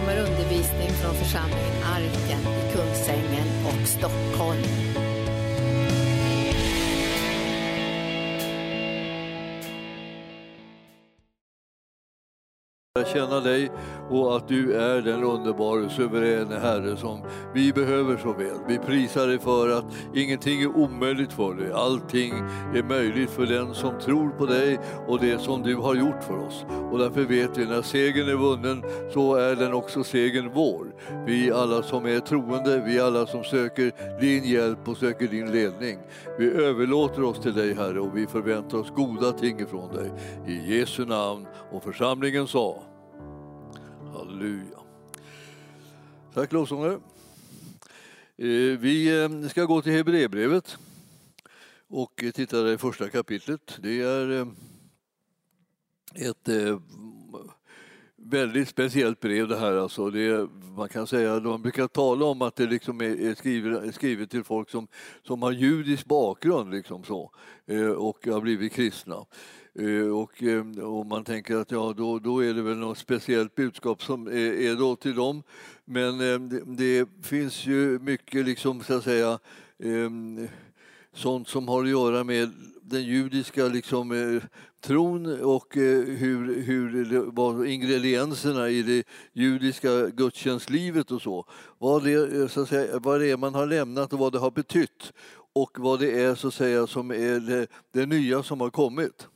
kommer undervisning från församlingen Arken i Kungsängen och Stockholm. Känna dig och att du är den underbara, suveräna Herre som vi behöver så väl. Vi prisar dig för att ingenting är omöjligt för dig. Allting är möjligt för den som tror på dig och det som du har gjort för oss. Och därför vet vi när segern är vunnen så är den också segern vår. Vi alla som är troende, vi alla som söker din hjälp och söker din ledning. Vi överlåter oss till dig Herre och vi förväntar oss goda ting ifrån dig. I Jesu namn och församlingen sa Halleluja. Tack lovsångare. Eh, vi eh, ska gå till Hebreerbrevet och titta det första kapitlet. Det är eh, ett väldigt speciellt brev det här. Alltså. Det man kan säga, man brukar tala om att det liksom är skrivet, skrivet till folk som, som har judisk bakgrund liksom så, och har blivit kristna. Eh, och, eh, om man tänker att ja, då, då är det väl något speciellt budskap som är, är då till dem. Men eh, det, det, finns ju mycket, liksom, så att säga, sånt som har att göra med den judiska liksom, tron och hur, hur vad ingredienserna i det judiska gudstjänstlivet och så. Vad det, så att säga, vad det är man har lämnat och vad det har betytt och vad det är så att säga som är det, det nya som har kommit.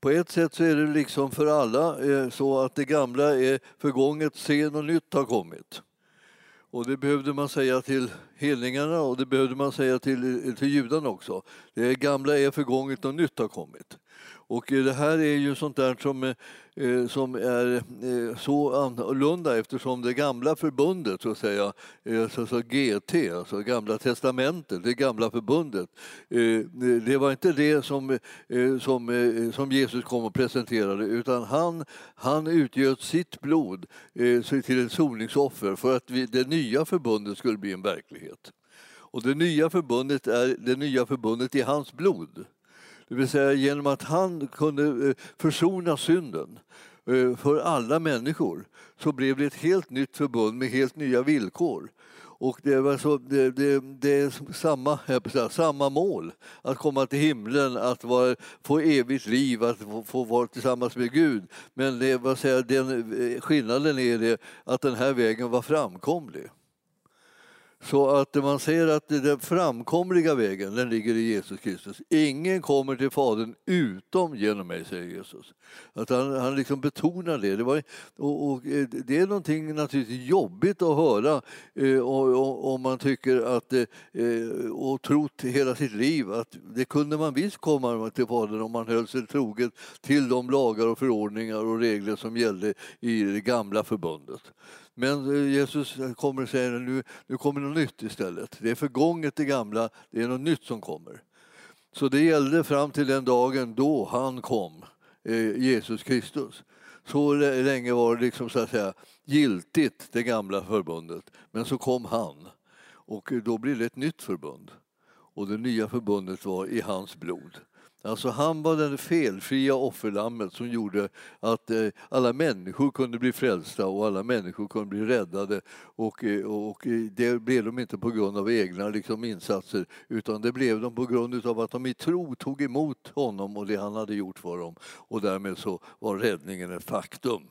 På ett sätt så är det liksom för alla eh, så att det gamla är förgånget, se något nytt har kommit. Och det behövde man säga till helningarna och det behövde man säga till, till judarna också. Det gamla är förgånget och nytt har kommit. Och eh, det här är ju sånt där som, eh, eh, som är så annorlunda eftersom det gamla förbundet, så att säga, så, så GT, alltså gamla testamentet, det gamla förbundet, det var inte det som, som, som Jesus kom och presenterade utan han, han utgöt sitt blod till ett soningsoffer för att vi, det nya förbundet skulle bli en verklighet. Och det nya förbundet är det nya förbundet i hans blod. Det vill säga genom att han kunde eh, försona synden eh, för alla människor så blev det ett helt nytt förbund med helt nya villkor. Och det, var så, det, det, det är samma, säga, samma mål, att komma till himlen, att vara, få evigt liv, att få, få vara tillsammans med Gud. Men det, vad säger, den, eh, skillnaden är det att den här vägen var framkomlig. Så att man säger att den framkomliga vägen den ligger i Jesus Kristus. Ingen kommer till Fadern utom genom mig, säger Jesus. Att han, han liksom betonar det. Det, var, och, och, eh, det är någonting naturligtvis jobbigt att höra eh, om man tycker att, eh, eh, och trott hela sitt liv att det kunde man visst komma till Fadern om man höll sig troget till de lagar och förordningar och regler som gällde i det gamla förbundet. Men eh, Jesus eh, kommer och säger nu, nu kommer något nytt istället. Det är förgånget det gamla, det är något nytt som kommer. Så det gällde fram till den dagen då han kom, eh, Jesus Kristus. Så länge var det liksom, så att säga, giltigt, det gamla förbundet. Men så kom han och då blev det ett nytt förbund. Och det nya förbundet var i hans blod. Alltså han var den felfria offerlammet som gjorde att eh, alla människor kunde bli frälsta och alla människor kunde bli räddade. Och, eh, och eh, det blev de inte på grund av egna liksom, insatser utan det blev de på grund av att de i tro tog emot honom och det han hade gjort för dem. Och därmed så var räddningen ett faktum.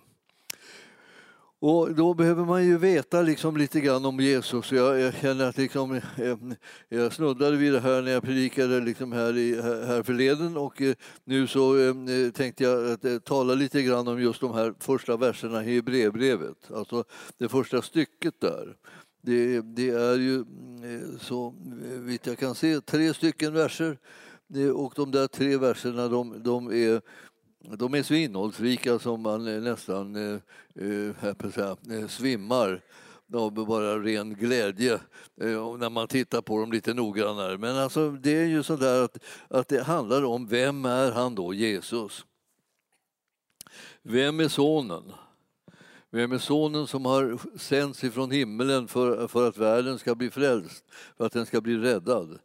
Och då behöver man ju veta liksom lite grann om Jesus. Jag, jag känner att liksom, eh, jag, snuddade vid det här när jag predikade liksom här, i, här förleden och eh, nu så eh, tänkte jag att, tala lite grann om just de här första verserna i Hebreerbrevet, alltså det första stycket där. Det, det, är ju så vitt jag kan se tre stycken verser och de där tre verserna de, de är de är så innehållsrika som man eh, nästan eh, eh, säga, eh, svimmar av bara ren glädje eh, när man tittar på dem lite noggrannare. Men alltså, det är ju så där att, att det handlar om vem är han då, Jesus? Vem är sonen? Vem är sonen som har sänts ifrån himmelen för, för att världen ska bli frälst, för att den ska bli räddad?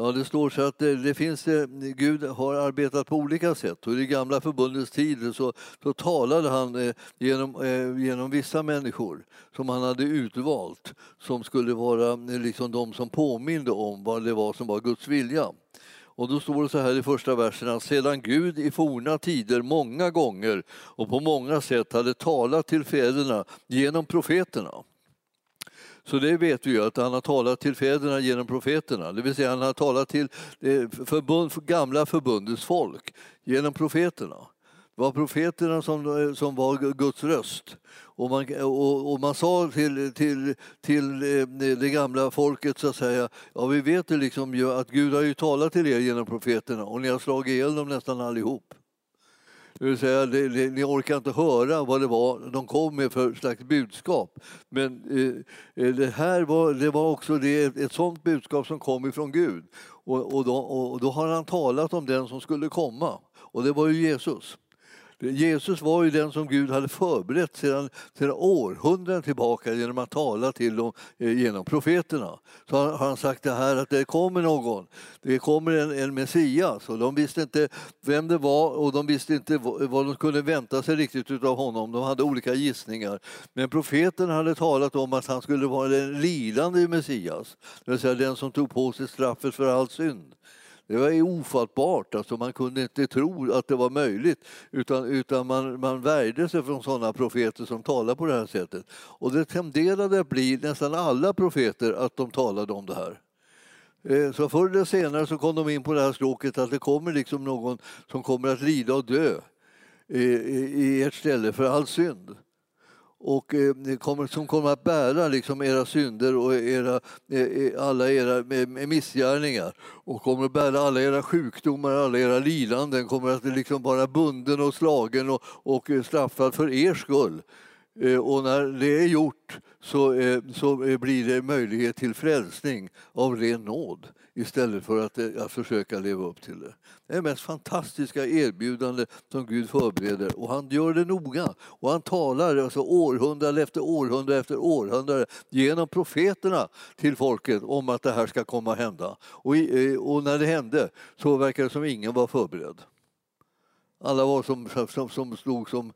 Ja, det står så att det, det finns, eh, Gud har arbetat på olika sätt. Och I det gamla förbundets tid så, så talade han eh, genom, eh, genom vissa människor som han hade utvalt som skulle vara eh, liksom de som påminde om vad det var som var Guds vilja. Och då står det så här i första versen att sedan Gud i forna tider många gånger och på många sätt hade talat till fäderna genom profeterna så det vet vi ju att han har talat till fäderna genom profeterna, det vill säga han har talat till eh, förbund, gamla förbundets folk genom profeterna. Det var profeterna som, eh, som var Guds röst. Och man, och, och man sa till, till, till eh, det gamla folket så att säga, ja vi vet ju liksom att Gud har ju talat till er genom profeterna och ni har slagit ihjäl dem nästan allihop. Det vill säga, det, det, ni orkar inte höra vad det var de kom med för slags budskap. Men eh, eh det här var, det var också det, ett sånt budskap som kom ifrån Gud. Och, och, då, och då har han talat om den som skulle komma. Och det var ju Jesus. Jesus var ju den som Gud hade förberett sedan, sedan århundraden tillbaka genom att tala till dem eh, genom profeterna. Så har han sagt det här att det kommer någon, det kommer en, en Messias. Och de visste inte vem det var och de visste inte vad de kunde vänta sig riktigt av honom. De hade olika gissningar. Men profeten hade talat om att han skulle vara den lidande Messias, det vill säga den som tog på sig straffet för all synd. Det var ofattbart, alltså man kunde inte tro att det var möjligt utan, utan man, man värjde sig från sådana profeter som talar på det här sättet. Och det tenderade att bli nästan alla profeter att de talade om det här. Eh, så förr eller senare så kom de in på det här språket att det kommer liksom någon som kommer att lida och dö eh, i ert ställe för all synd och eh, kommer, som kommer att bära liksom era synder och era, eh, eh alla era eh, missgärningar och kommer att bära alla era sjukdomar, alla era lidanden, kommer att liksom vara bunden och slagen och, och eh, straffad för er skull. Och när det är gjort så, så blir det möjlighet till frälsning av ren nåd istället för att, eh, att försöka leva upp till det. Det är det mest fantastiska erbjudande som Gud förbereder och han gör det noga. Och han talar alltså århundrade efter århundrade efter århundrade genom profeterna till folket om att det här ska komma att hända. Och, eh, och när det hände så verkar det som ingen var förberedd. Alla var som, som, som slog som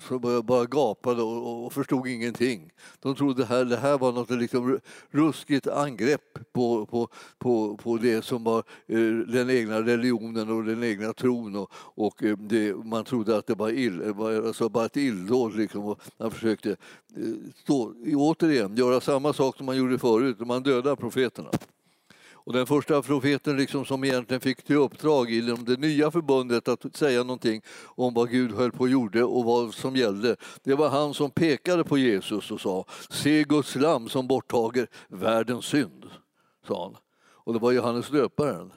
som bara gapade och, och förstod ingenting. De trodde det här, det här var något liksom ruskigt angrepp på, på, på, på det som var eh, den egna religionen och den egna tron. Och, och eh, det, man trodde att det var, ill, eh, alltså bara ett illdåd. Liksom, man försökte stå, återigen göra samma sak som man gjorde förut, man dödade profeterna. Och den första profeten liksom som egentligen fick till uppdrag i liksom det nya förbundet att säga någonting om vad Gud höll på och gjorde och vad som gällde, det var han som pekade på Jesus och sa Se Guds lam som borttager världens synd, sa han. Och det var Johannes döparen.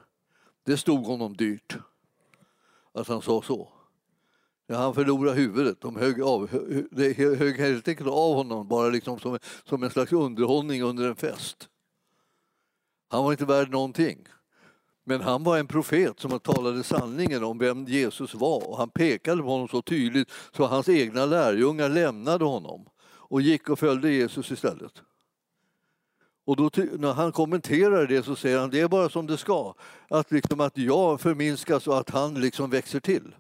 Det stod honom dyrt att han sa så. Ja, han förlorade huvudet. De högg, av, högg helt enkelt av honom bara liksom som, som en slags underhållning under en fest. Han var inte värd någonting. Men han var en profet som talade sanningen om vem Jesus var och han pekade på honom så tydligt så hans egna lärjungar lämnade honom och gick och följde Jesus istället. Och då, när han kommenterar det så säger han det är bara som det ska. Att, liksom att jag förminskas och att han liksom växer till.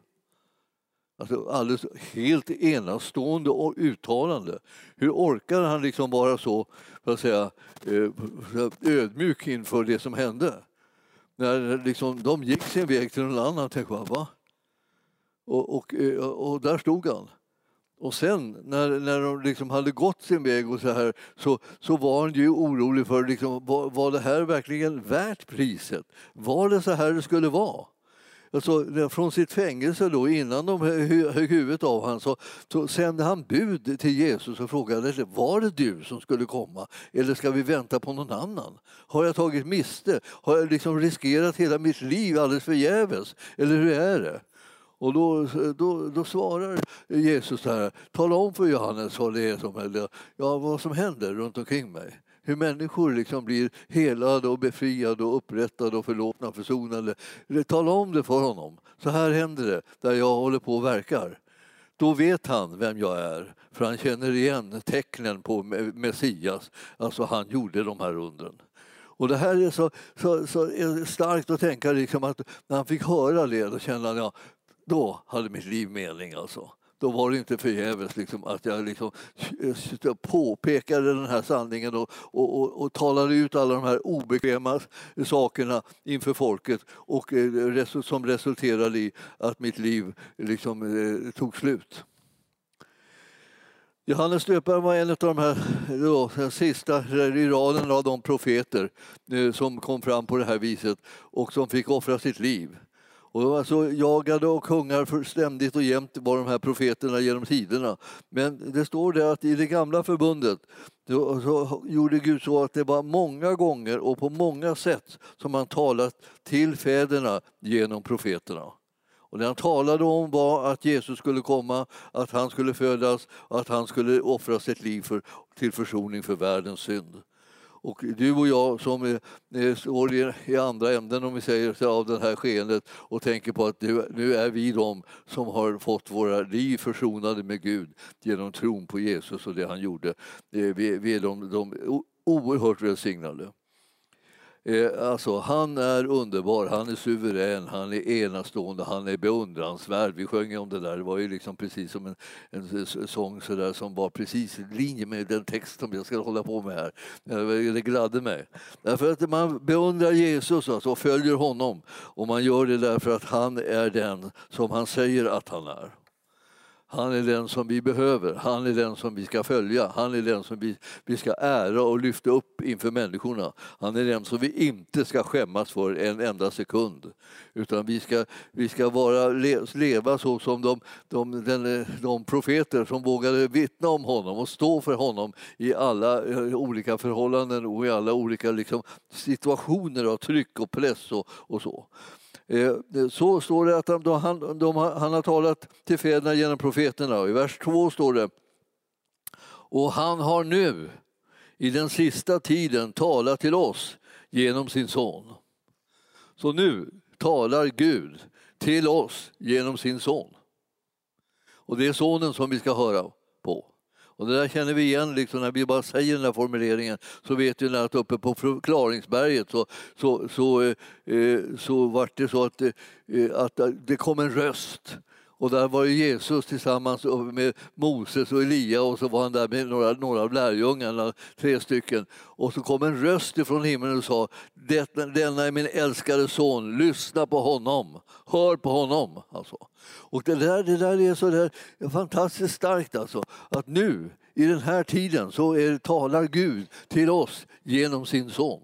Alltså alldeles helt enastående och uttalande. Hur orkar han liksom vara så, för att säga, eh, ödmjuk inför det som hände? När liksom, de gick sin väg till någon annan, tänkte man, va? Och, och, eh, och där stod han. Och sen när, när de liksom hade gått sin väg och så här så, så var han ju orolig för liksom, var, var det här verkligen värt priset? Var det så här det skulle vara? Alltså, från sitt fängelse då, innan de högg huvudet av honom så, så sände han bud till Jesus och frågade var det du som skulle komma eller ska vi vänta på någon annan? Har jag tagit miste? Har jag liksom riskerat hela mitt liv alldeles förgäves? Eller hur är det? Och då, då, då svarar Jesus här, tala om för Johannes vad det är som, ja, vad som händer runt omkring mig hur människor liksom blir helade och befriade och upprättade och förlåtna och försonade. Tala om det för honom. Så här händer det där jag håller på och verkar. Då vet han vem jag är, för han känner igen tecknen på Messias. Alltså han gjorde de här undren. Och det här är så, så, så är starkt att tänka liksom att när han fick höra det, då kände han ja, då hade mitt liv mening alltså då var det inte förgäves liksom, att jag liksom eh, påpekade den här sanningen och, och, och, och, talade ut alla de här obekväma sakerna inför folket och eh, som resulterade i att mitt liv liksom, eh, tog slut. Johannes döparen var en av de här då, den sista i raden av de profeter som kom fram på det här viset och som fick offra sitt liv. Och de var så jagade och kungar för ständigt och jämt var de här profeterna genom tiderna. Men det står där att i det gamla förbundet så, så gjorde Gud så att det var många gånger och på många sätt som han talat till fäderna genom profeterna. Och det han talade om var att Jesus skulle komma, att han skulle födas och att han skulle offra sitt liv för, till försoning för världens synd. Och du och jag som står i andra änden om vi säger så, av det här skeendet och tänker på att nu är vi de som har fått våra liv försonade med Gud genom tron på Jesus och det han gjorde. Eh, vi är de, de oerhört välsignade. Eh, alltså, han är underbar, han är suverän, han är enastående, han är beundransvärd. Vi sjöng om det där, det var ju liksom precis som en, en sång så där, som var precis i linje med den text som jag ska hålla på med här. Eh, det gladde mig. Därför att man beundrar Jesus alltså, och följer honom och man gör det därför att han är den som han säger att han är. Han är den som vi behöver, han är den som vi ska följa, han är den som vi, vi ska ära och lyfta upp inför människorna. Han är den som vi inte ska skämmas för en enda sekund. Utan vi ska, vi ska vara, leva så som de, de, den, de profeter som vågade vittna om honom och stå för honom i alla eh, olika förhållanden och i alla olika liksom, situationer av tryck och press och, och så. Eh, så står det att de, de, han har talat till fäderna genom profeterna. I vers 2 står det och han har nu i den sista tiden talat till oss genom sin son. Så nu talar Gud till oss genom sin son. Och det är sonen som vi ska höra på. Och det där känner vi igen, liksom, när vi bara säger den där formuleringen så vet vi att uppe på förklaringsberget så, så, så, eh, eh, så vart det så att, eh, att det kom en röst och där var Jesus tillsammans med Moses och Elia och så var han där med några, några av lärjungarna, tre stycken. Och så kom en röst ifrån himlen och sa, denna är min älskade son, lyssna på honom, hör på honom. Alltså. Och det där, det där är så där, fantastiskt starkt alltså, att nu i den här tiden så är, talar Gud till oss genom sin son.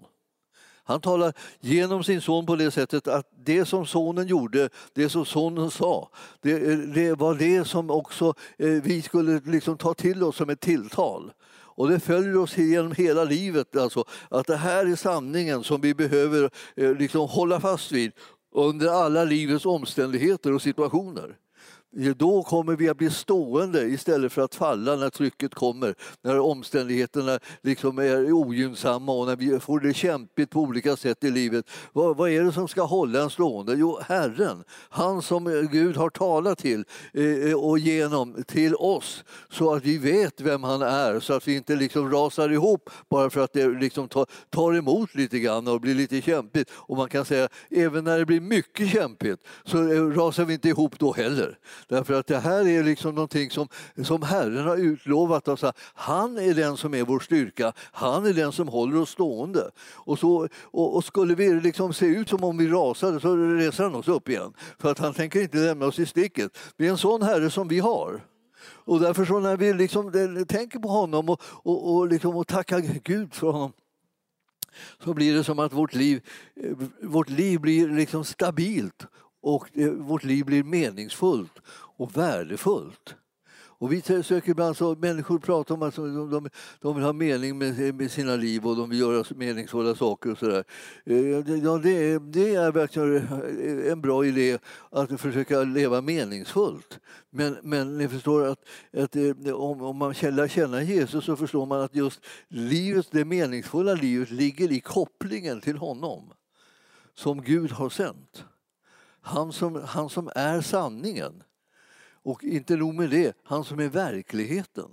Han talar genom sin son på det sättet att det som sonen gjorde, det som sonen sa, det, det var det som också eh, vi skulle liksom ta till oss som ett tilltal. Och det följer oss genom hela livet, alltså, att det här är sanningen som vi behöver eh, liksom hålla fast vid under alla livets omständigheter och situationer då kommer vi att bli stående istället för att falla när trycket kommer, när omständigheterna liksom är ogynnsamma och när vi får det kämpigt på olika sätt i livet. Vad, vad är det som ska hålla en stående? Jo, Herren, han som Gud har talat till eh, eh och genom till oss så att vi vet vem han är, så att vi inte liksom rasar ihop bara för att det liksom tar, tar emot lite grann och blir lite kämpigt. Och man kan säga, även när det blir mycket kämpigt så eh, rasar vi inte ihop då heller. Därför att det här är liksom någonting som, som Herren har utlovat. Alltså, han är den som är vår styrka, han är den som håller oss stående. Och, så, och, och skulle vi liksom se ut som om vi rasade så reser han oss upp igen. För att han tänker inte lämna oss i sticket. Det är en sån Herre som vi har. Och därför så när vi liksom tänker på honom och, och, och, liksom, och tackar Gud för honom så blir det som att vårt liv, eh, vårt liv blir liksom stabilt och eh, vårt liv blir meningsfullt och värdefullt. Och vi söker ibland så, människor pratar om att de, de vill ha mening med, med sina liv och de vill göra meningsfulla saker och sådär. Eh, ja, det, är, det är verkligen en bra idé att försöka leva meningsfullt. Men, men ni förstår att, att eh, om, om man lär känna Jesus så förstår man att just livet, det meningsfulla livet ligger i kopplingen till honom som Gud har sänt. Han som, han som är sanningen. Och inte nog med det, han som är verkligheten.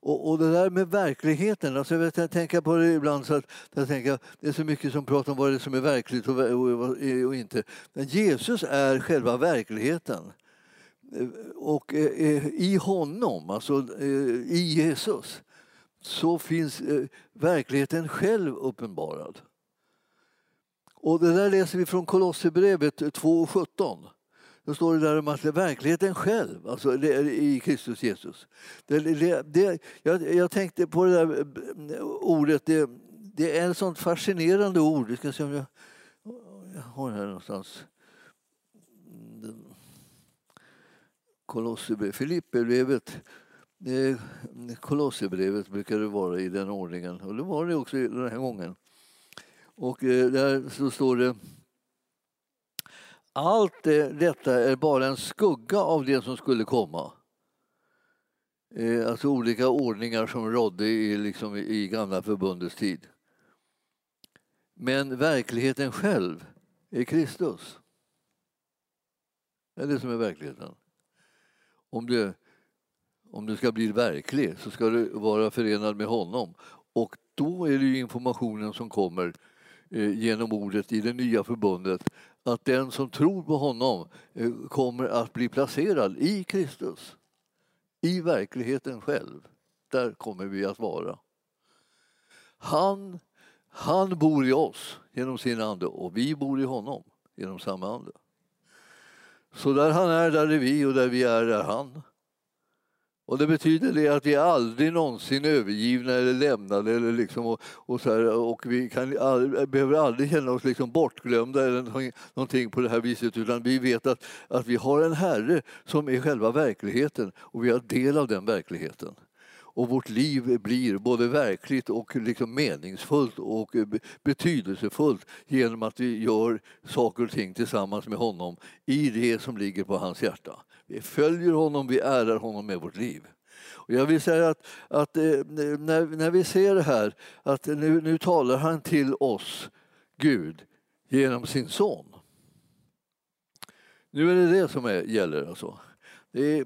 Och, och det där med verkligheten, alltså jag, jag tänker på det ibland så att jag tänker, det är så mycket som pratar om vad det är som är verkligt och, och, och inte. Men Jesus är själva verkligheten. Och eh, i honom, alltså eh, i Jesus, så finns eh, verkligheten själv uppenbarad. Och det där läser vi från Kolosserbrevet 2.17. Då står det där om att det är verkligheten själv, alltså i Kristus Jesus. Det, det, det, jag, jag, tänkte på det där eh, ordet, det, det är ett sånt fascinerande ord. Jag ska se om jag, jag har det här någonstans. Kolosserbrevet, Filipperbrevet. Eh, Kolosserbrevet brukar det vara i den ordningen och det var det också den här gången. Och eh, där så står det allt eh, detta är bara en skugga av det som skulle komma. Eh, alltså olika ordningar som rådde i, liksom, i gamla förbundets tid. Men verkligheten själv är Kristus. Det är det som är verkligheten. Om du, om du ska bli verklig så ska du vara förenad med honom. Och då är det informationen som kommer Eh, genom ordet i det nya förbundet att den som tror på honom eh, kommer att bli placerad i Kristus. I verkligheten själv. Där kommer vi att vara. Han, han bor i oss genom sin ande och vi bor i honom genom samma ande. Så där han är, där är vi och där vi är, där är han. Och det betyder det att vi är aldrig någonsin övergivna eller lämnade eller liksom och, och, så här, och vi kan all, behöver aldrig känna oss liksom bortglömda eller någonting på det här viset utan vi vet att, att vi har en Herre som är själva verkligheten och vi har del av den verkligheten. Och vårt liv blir både verkligt och liksom meningsfullt och betydelsefullt genom att vi gör saker och ting tillsammans med honom i det som ligger på hans hjärta. Vi följer honom, vi ärar honom med vårt liv. Och jag vill säga att, att eh, när, när vi ser det här, att nu, nu talar han till oss, Gud, genom sin son. Nu är det det som är, gäller alltså. Det,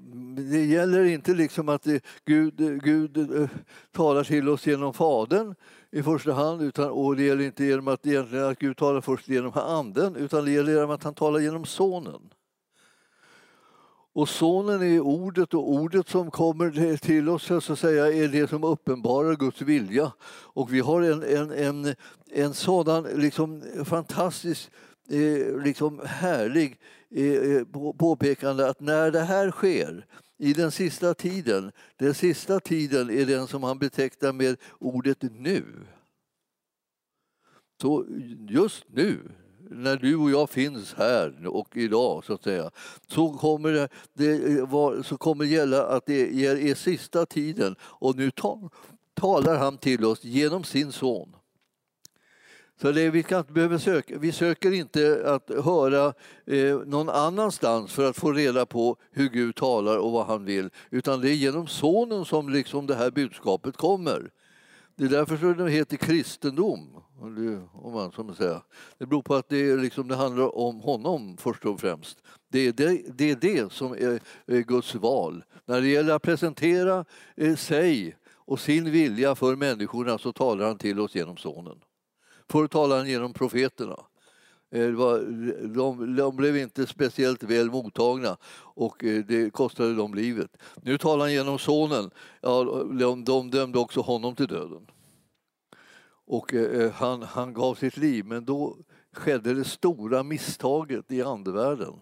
det, gäller inte liksom att det, Gud, Gud eh, talar till oss genom Fadern i första hand, utan, och det gäller inte genom att, att Gud talar först genom Anden, utan det gäller genom att han talar genom Sonen. Och sonen är ordet och ordet som kommer till oss så att säga, är det som uppenbarar Guds vilja. Och vi har en, en, en, en sådan liksom, fantastisk, eh, liksom härlig eh, eh påpekande att när det här sker i den sista tiden, den sista tiden är den som han betecknar med ordet nu. Så just nu, när du och jag finns här och idag så att säga, så kommer det, det så kommer gälla att det är, sista tiden och nu ta, talar han till oss genom sin son. Så det, vi, kan, söka, vi söker inte att höra eh, någon annanstans för att få reda på hur Gud talar och vad han vill, utan det är genom sonen som liksom det här budskapet kommer. Det är därför som det heter kristendom. Om man som säger. Det beror på att det, liksom, det handlar om honom först och främst. Det är det, det är det, som är Guds val. När det gäller att presentera eh, sig och sin vilja för människorna så talar han till oss genom Sonen. Förr talade han genom profeterna. Eh, var, de, de, blev inte speciellt väl mottagna och eh, det kostade dem livet. Nu talar han genom Sonen. Ja, de, de dömde också honom till döden. Och eh, eh, han, han gav sitt liv, men då skedde det stora misstaget i andevärlden.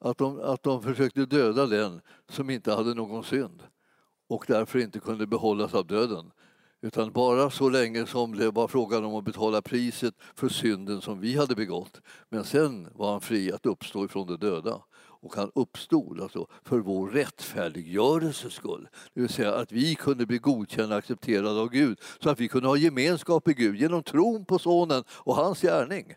Att de, att de försökte döda den som inte hade någon synd och därför inte kunde behållas av döden. Utan bara så länge som det var frågan om att betala priset för synden som vi hade begått. Men sen var han fri att uppstå ifrån de döda. Och han uppstod alltså för vår rättfärdiggörelses skull. Det vill säga att vi kunde bli godkända och accepterade av Gud. Så att vi kunde ha gemenskap med Gud genom tron på Sonen och hans gärning.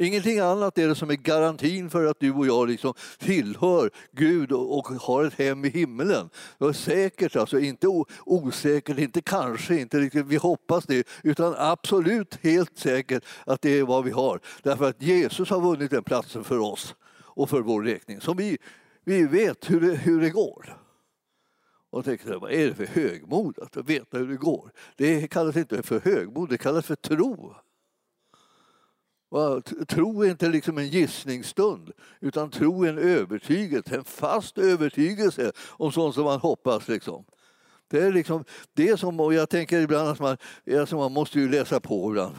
Ingenting annat är det som är garantin för att du och jag liksom tillhör Gud och har ett hem i himlen. Det är säkert, alltså, inte osäkert, inte kanske, inte riktigt, vi hoppas det, utan absolut helt säkert att det är vad vi har. Därför att Jesus har vunnit den platsen för oss och för vår räkning. Så vi, vi vet hur det, hur det går. Och tänkte, vad är det för högmod att veta hur det går? Det kallas inte för högmod, det kallas för tro. Tro är inte liksom en gissningsstund, utan tro är en övertygelse, en fast övertygelse om sånt som man hoppas. Liksom. Det är liksom det som, och jag tänker ibland att man, alltså man måste ju läsa på ibland.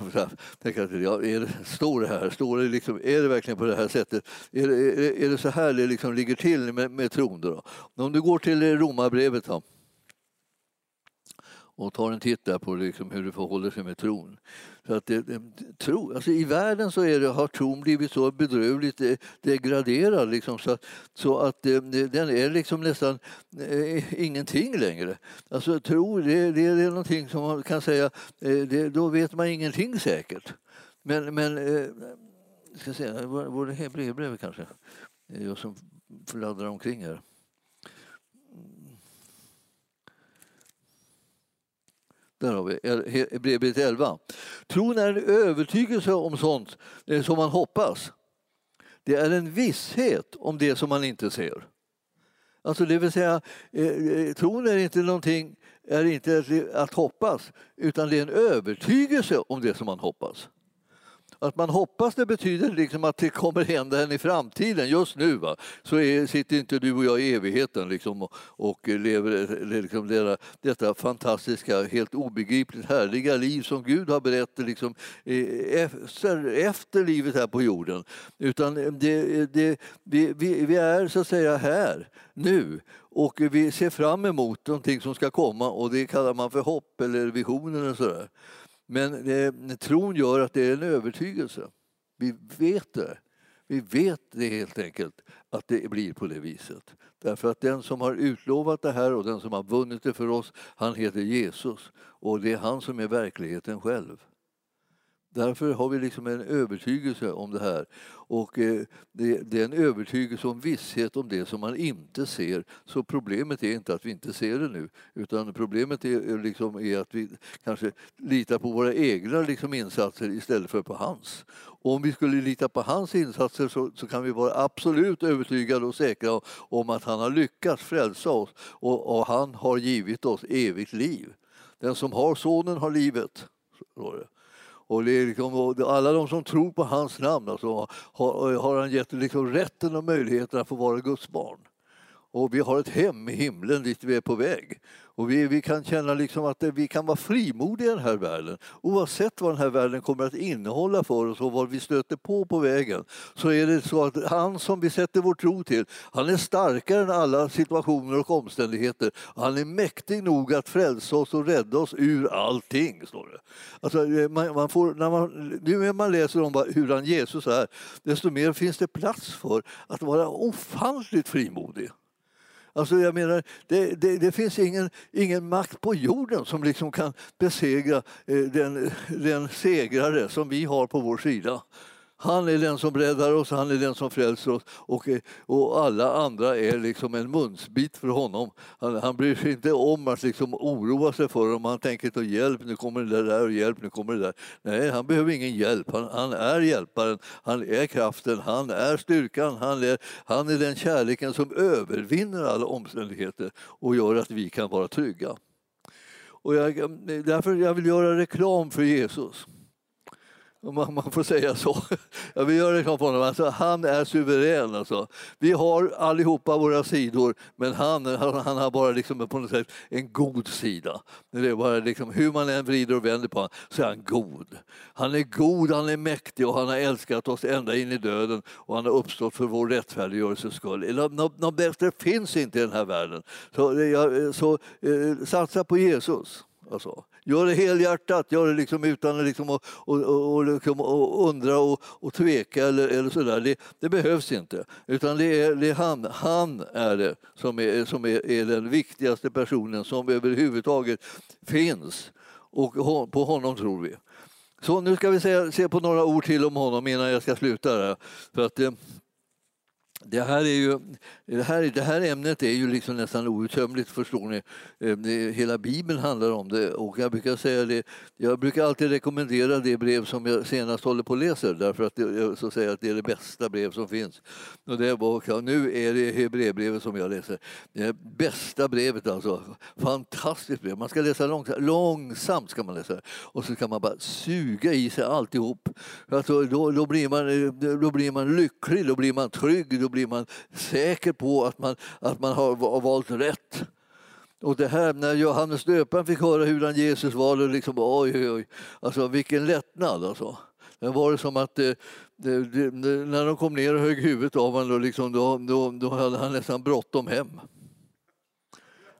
Tänka att, ja, är det, står det här? Står det liksom, är det verkligen på det här sättet? Är det, är, är det så här det liksom ligger till med, med tron? Då? Om du går till Romarbrevet då, och tar en titt där på liksom hur det förhåller sig med tron. Så att det, det, tro, alltså I världen så är det, har tron blivit så bedrövligt eh, degraderad liksom, så, så att eh, det, den är liksom nästan eh, ingenting längre. Alltså tro, det, det, är någonting som man kan säga, eh, det, då vet man ingenting säkert. Men, men eh, ska se, var, det Hebreerbrevet kanske? Eh, jag som fladdrar omkring här. Där har vi Hebreerbrevet 11. Tron är en övertygelse om sånt som man hoppas. Det är en visshet om det som man inte ser. Alltså det vill säga, eh, eh, tron är inte någonting, är inte att hoppas, utan det är en övertygelse om det som man hoppas. Att man hoppas det betyder liksom att det kommer hända en i framtiden. Just nu va? så är, sitter inte du och jag i evigheten liksom, och, och lever liksom, detta, detta fantastiska, helt obegripligt härliga liv som Gud har berättat liksom, efter, efter livet här på jorden. Utan det, det, vi, vi, vi är så att säga här, nu och vi ser fram emot någonting som ska komma och det kallar man för hopp eller visioner. Och sådär. Men det, tron gör att det är en övertygelse. Vi vet det. Vi vet det helt enkelt att det blir på det viset. Därför att den som har utlovat det här och den som har vunnit det för oss, han heter Jesus. Och det är han som är verkligheten själv. Därför har vi liksom en övertygelse om det här. Och eh, det, är en övertygelse om visshet om det som man inte ser. Så problemet är inte att vi inte ser det nu, utan problemet är, liksom, är att vi kanske litar på våra egna liksom, insatser istället för på hans. Och om vi skulle lita på hans insatser så, så, kan vi vara absolut övertygade och säkra om att han har lyckats frälsa oss och, och han har givit oss evigt liv. Den som har sonen har livet. Och, liksom, och alla de som tror på hans namn alltså, har, har han gett liksom rätten och möjligheten att få vara Guds barn. Och vi har ett hem i himlen dit vi är på väg. Och vi, vi kan känna liksom att vi kan vara frimodiga i den här världen. Oavsett vad den här världen kommer att innehålla för oss och vad vi stöter på på vägen så är det så att han som vi sätter vår tro till, han är starkare än alla situationer och omständigheter. Han är mäktig nog att frälsa oss och rädda oss ur allting. Står det. Alltså, eh, man, man får, när man, ju mer man läser om hur han Jesus är, desto mer finns det plats för att vara ofantligt frimodig. Alltså jag menar, det, det, det, finns ingen, ingen makt på jorden som liksom kan besegra eh, den, den segrare som vi har på vår sida. Han är den som räddar oss, han är den som frälser oss och, eh, och alla andra är liksom en munsbit för honom. Han, han bryr sig inte om att liksom oroa sig för dem. Han tänker inte hjälp, nu kommer det där och hjälp, nu kommer det där. Nej, han behöver ingen hjälp. Han, han är hjälparen, han är kraften, han är styrkan, han är, han är den kärleken som övervinner alla omständigheter och gör att vi kan vara trygga. Och jag, eh, därför jag vill göra reklam för Jesus om man får säga så. Ja, vi gör reklam för honom. Alltså, han är suverän. Alltså. Vi har allihopa våra sidor, men han, han har bara liksom på något sätt en god sida. Det är bara liksom, hur man än vrider och vänder på honom så är han god. Han är god, han är mäktig och han har älskat oss ända in i döden och han har uppstått för vår rättfärdiggörelses skull. Något bättre finns inte i den här världen. Så, så eh, satsa på Jesus. Alltså. Gör det helhjärtat, gör det liksom utan liksom att och, och, och, liksom och undra och, och tveka eller, eller sådär. Det, det behövs inte. Utan det är, det är han, han är det som, är, som är, är den viktigaste personen som överhuvudtaget finns. Och hon, på honom tror vi. Så nu ska vi se, se på några ord till om honom innan jag ska sluta. Där. För att, eh, det här, är ju, det, här, det här ämnet är ju liksom nästan outtömligt, förstår ni. Eh, hela Bibeln handlar om det. Och jag brukar säga det, jag brukar alltid rekommendera det brev som jag senast håller på att läsa därför att jag så säger att det är det bästa brev som finns. Och det är, nu är det Hebreerbrevet som jag läser. Det bästa brevet alltså. Fantastiskt brev. Man ska läsa långsamt, långsamt ska man läsa och så ska man bara suga i sig alltihop. Alltså, då, då, blir man, då blir man lycklig, då blir man trygg, då blir blir man säker på att man, att man har valt rätt. Och det här när Johannes döparen fick höra hur Jesus var, det liksom, oj, oj, oj, alltså vilken lättnad alltså. Det var det som att det, det, det, när de kom ner och högg huvudet av honom, då, liksom, då, då, då hade han nästan bråttom hem.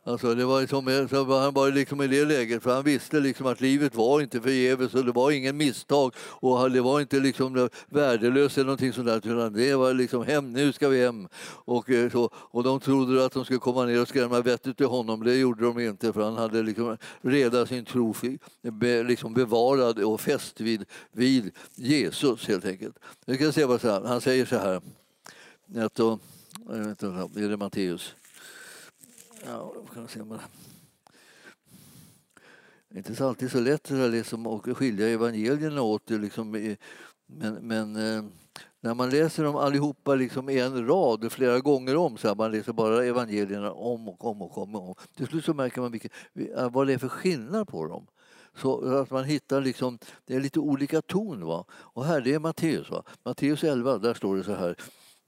Alltså det var liksom, så han var liksom i det läget, för han visste liksom att livet var inte förgäves och det var ingen misstag och det var inte liksom värdelöst eller någonting sånt där, utan det var liksom hem, nu ska vi hem. Och, eh, så, och de trodde att de skulle komma ner och skrämma vettet till honom, det gjorde de inte för han hade liksom redan sin tro be, liksom bevarad och fäst vid, vid Jesus helt enkelt. Vi kan se vad han säger så här, att då, eh, är det Matteus? Ja, kan se det är inte alltid så lätt att liksom, att skilja evangelierna åt. Liksom, men, men eh, när man läser dem allihopa liksom i en rad flera gånger om, så här, man läser bara evangelierna om och om och om, och om. Till slut så märker man vilka, eh, vad det är för skillnad på dem. Så att man hittar liksom, det är lite olika ton. Va? Och här, det är Matteus. Va? Matteus 11, där står det så här.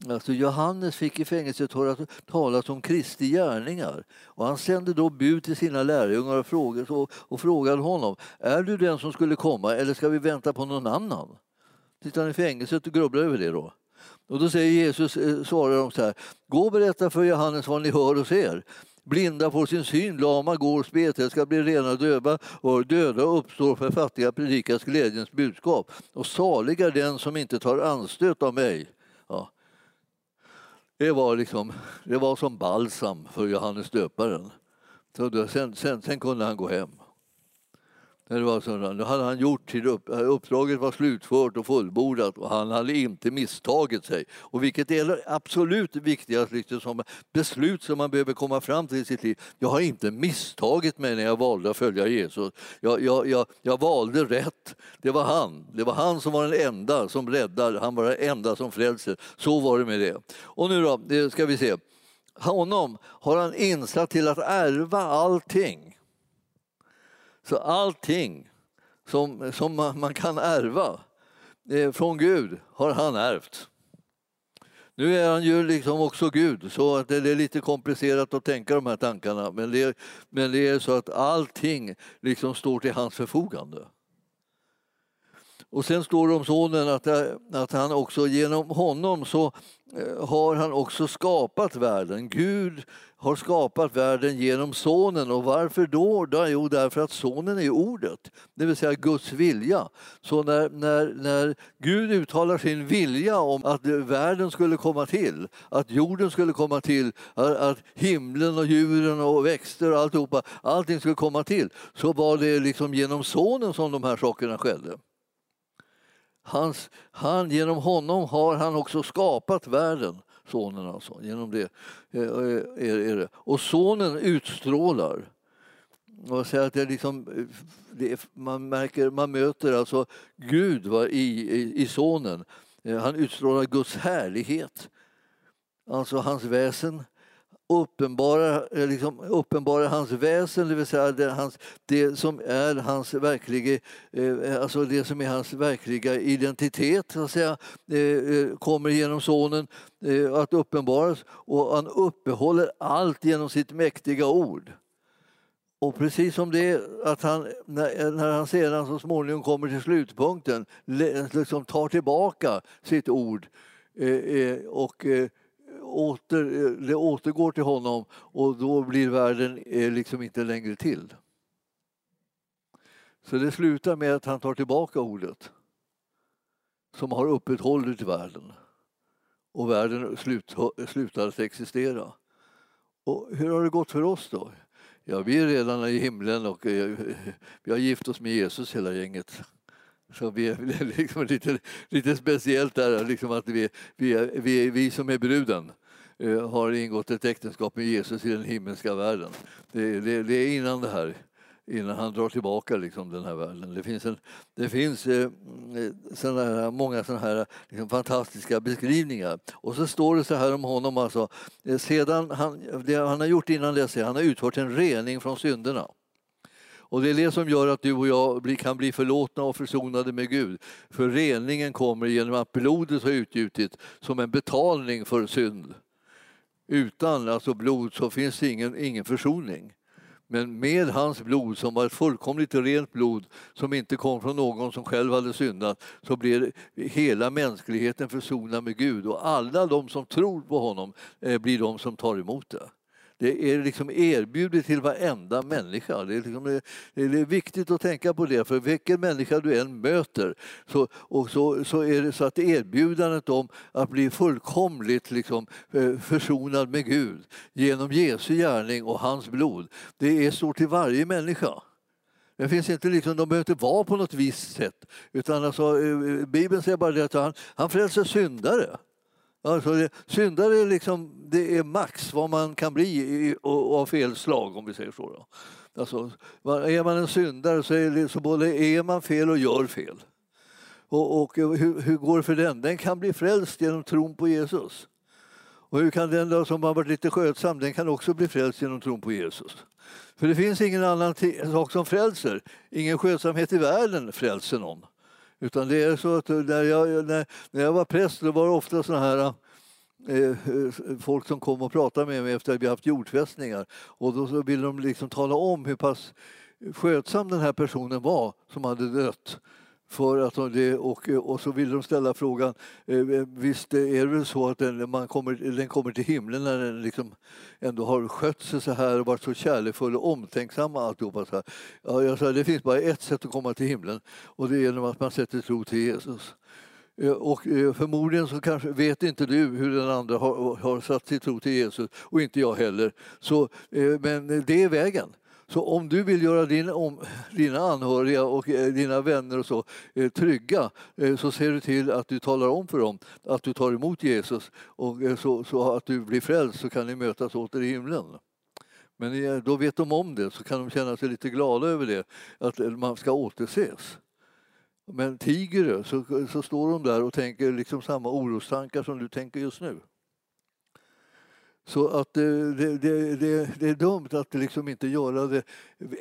Alltså Johannes fick i fängelset höra talas om Kristi gärningar och han sände då bud till sina lärjungar och frågade, och, och frågade honom Är du den som skulle komma eller ska vi vänta på någon annan? Sitter han i fängelset och grubblar över det då? Och då säger Jesus, eh, svarar de så här Gå och berätta för Johannes vad ni hör och ser. Blinda får sin syn, lama går, spetälska blir rena döva och döda uppstår för fattiga predikas glädjens budskap. Och salig är den som inte tar anstöt av mig. Ja. Det var, liksom, det var som balsam för Johannes döparen. Så då, sen, sen, sen kunde han gå hem. Det var sådant. då hade han gjort till upp, uppdraget var slutfört och fullbordat och han hade inte misstagit sig. Och vilket är det absolut viktigaste liksom, som beslut som man behöver komma fram till i sitt liv. Jag har inte misstagit mig när jag valde att följa Jesus. Jag, jag, jag, jag valde rätt. Det var han. Det var han som var den enda som räddar. Han var den enda som frälser. Så var det med det. Och nu då, det ska vi se. Honom har han insatt till att ärva allting så allting som, som man kan ärva eh, från Gud har han ärvt. Nu är han ju liksom också Gud, så att det är lite komplicerat att tänka de här tankarna. Men det, är, men det är så att allting liksom står till hans förfogande. Och sen står det om sonen att, att han också genom honom så eh, har han också skapat världen. Gud har skapat världen genom sonen. Och varför då? Jo, därför att sonen är ordet, det vill säga Guds vilja. Så när, när, när Gud uttalar sin vilja om att världen skulle komma till, att jorden skulle komma till, att himlen och djuren och växter och alltihopa, allting skulle komma till, så var det liksom genom sonen som de här sakerna skedde. Hans, han, genom honom har han också skapat världen, sonen alltså. Genom det, är, är det. Och sonen utstrålar. Och säger att det är liksom, det man, märker, man möter alltså Gud va, i, i, i sonen. Eh, han utstrålar Guds härlighet, alltså hans väsen uppenbarar eh, liksom, uppenbarar hans väsen, det vill säga det, hans, det som är hans verkliga, eh, alltså det som är hans verkliga identitet, så att säga, eh, eh, kommer genom Sonen eh, att uppenbaras och han uppehåller allt genom sitt mäktiga ord. Och precis som det att han, när, när han sedan så småningom kommer till slutpunkten, liksom tar tillbaka sitt ord eh, eh och åter, det återgår till honom och då blir världen eh, liksom inte längre till. Så det slutar med att han tar tillbaka ordet som har upprätthållit världen och världen slut, slutar att existera. Och hur har det gått för oss då? Ja, vi är redan i himlen och eh, vi har gift oss med Jesus hela gänget. Så vi är liksom lite, lite speciellt där, liksom att vi, vi, vi, vi som är bruden eh, har ingått ett äktenskap med Jesus i den himmelska världen. Det, det, det är innan det här innan han drar tillbaka liksom, den här världen. Det finns, en, det finns eh, eh såna här, många sådana här liksom, fantastiska beskrivningar. Och så står det så här om honom alltså, eh, sedan han, det han har gjort innan dess, han har utfört en rening från synderna. Och det är det som gör att du och jag kan bli förlåtna och försonade med Gud. För reningen kommer genom att blodet har utgjutits som en betalning för synd. Utan alltså blod så finns det ingen, ingen försoning. Men med hans blod, som var ett fullkomligt rent blod som inte kom från någon som själv hade syndat, så blir hela mänskligheten försonad med Gud och alla de som tror på honom eh, blir de som tar emot det. Det är liksom erbjudet till varenda människa. Det är, liksom, det är viktigt att tänka på det, för vilken människa du än möter så, och så, så är det så att erbjudandet om att bli fullkomligt liksom, eh, försonad med Gud genom Jesu gärning och hans blod, det är stort till varje människa. Det finns inte liksom, de behöver inte vara på något visst sätt. Utan alltså, eh, Bibeln säger bara det att han, han frälser syndare. Alltså det, syndare är liksom, det är max vad man kan bli av fel slag om vi säger så. Då. Alltså, är man en syndare så, är det, så både är man fel och gör fel. Och, och hur, hur, går det för den? Den kan bli frälst genom tron på Jesus. Och hur kan den då som har varit lite skötsam, den kan också bli frälst genom tron på Jesus. För det finns ingen annan sak som frälser. Ingen skötsamhet i världen frälser någon. Utan det är så att eh, när jag, när, när jag var präst då var det ofta såna här eh, eh, folk som kom och pratade med mig efter att vi haft jordfästningar. Och då så ville de liksom tala om hur pass skötsam den här personen var som hade dött. För att de, och, och så vill de ställa frågan, eh, visst är det väl så att den, man kommer, den kommer till himlen när den liksom ändå har skött sig så här och varit så kärleksfull och omtänksam och alltihopa så här. Ja, jag sa, det finns bara ett sätt att komma till himlen och det är genom att man sätter tro till Jesus. Eh, och eh, förmodligen så kanske vet inte du hur den andra har, har satt sin tro till Jesus och inte jag heller. Så, men det är vägen. Så om du vill göra din, om, dina anhöriga och eh, dina vänner och så eh, trygga eh, så ser du till att du talar om för dem att du tar emot Jesus och eh, så, så att du blir frälst så kan ni mötas åter i himlen. Men eh, då vet de om det så kan de känna sig lite glada över det, att man ska återses. Men tiger du så, så står de där och tänker liksom samma orostankar som du tänker just nu. Så att eh, det, det, det, det, är dumt att liksom inte göra det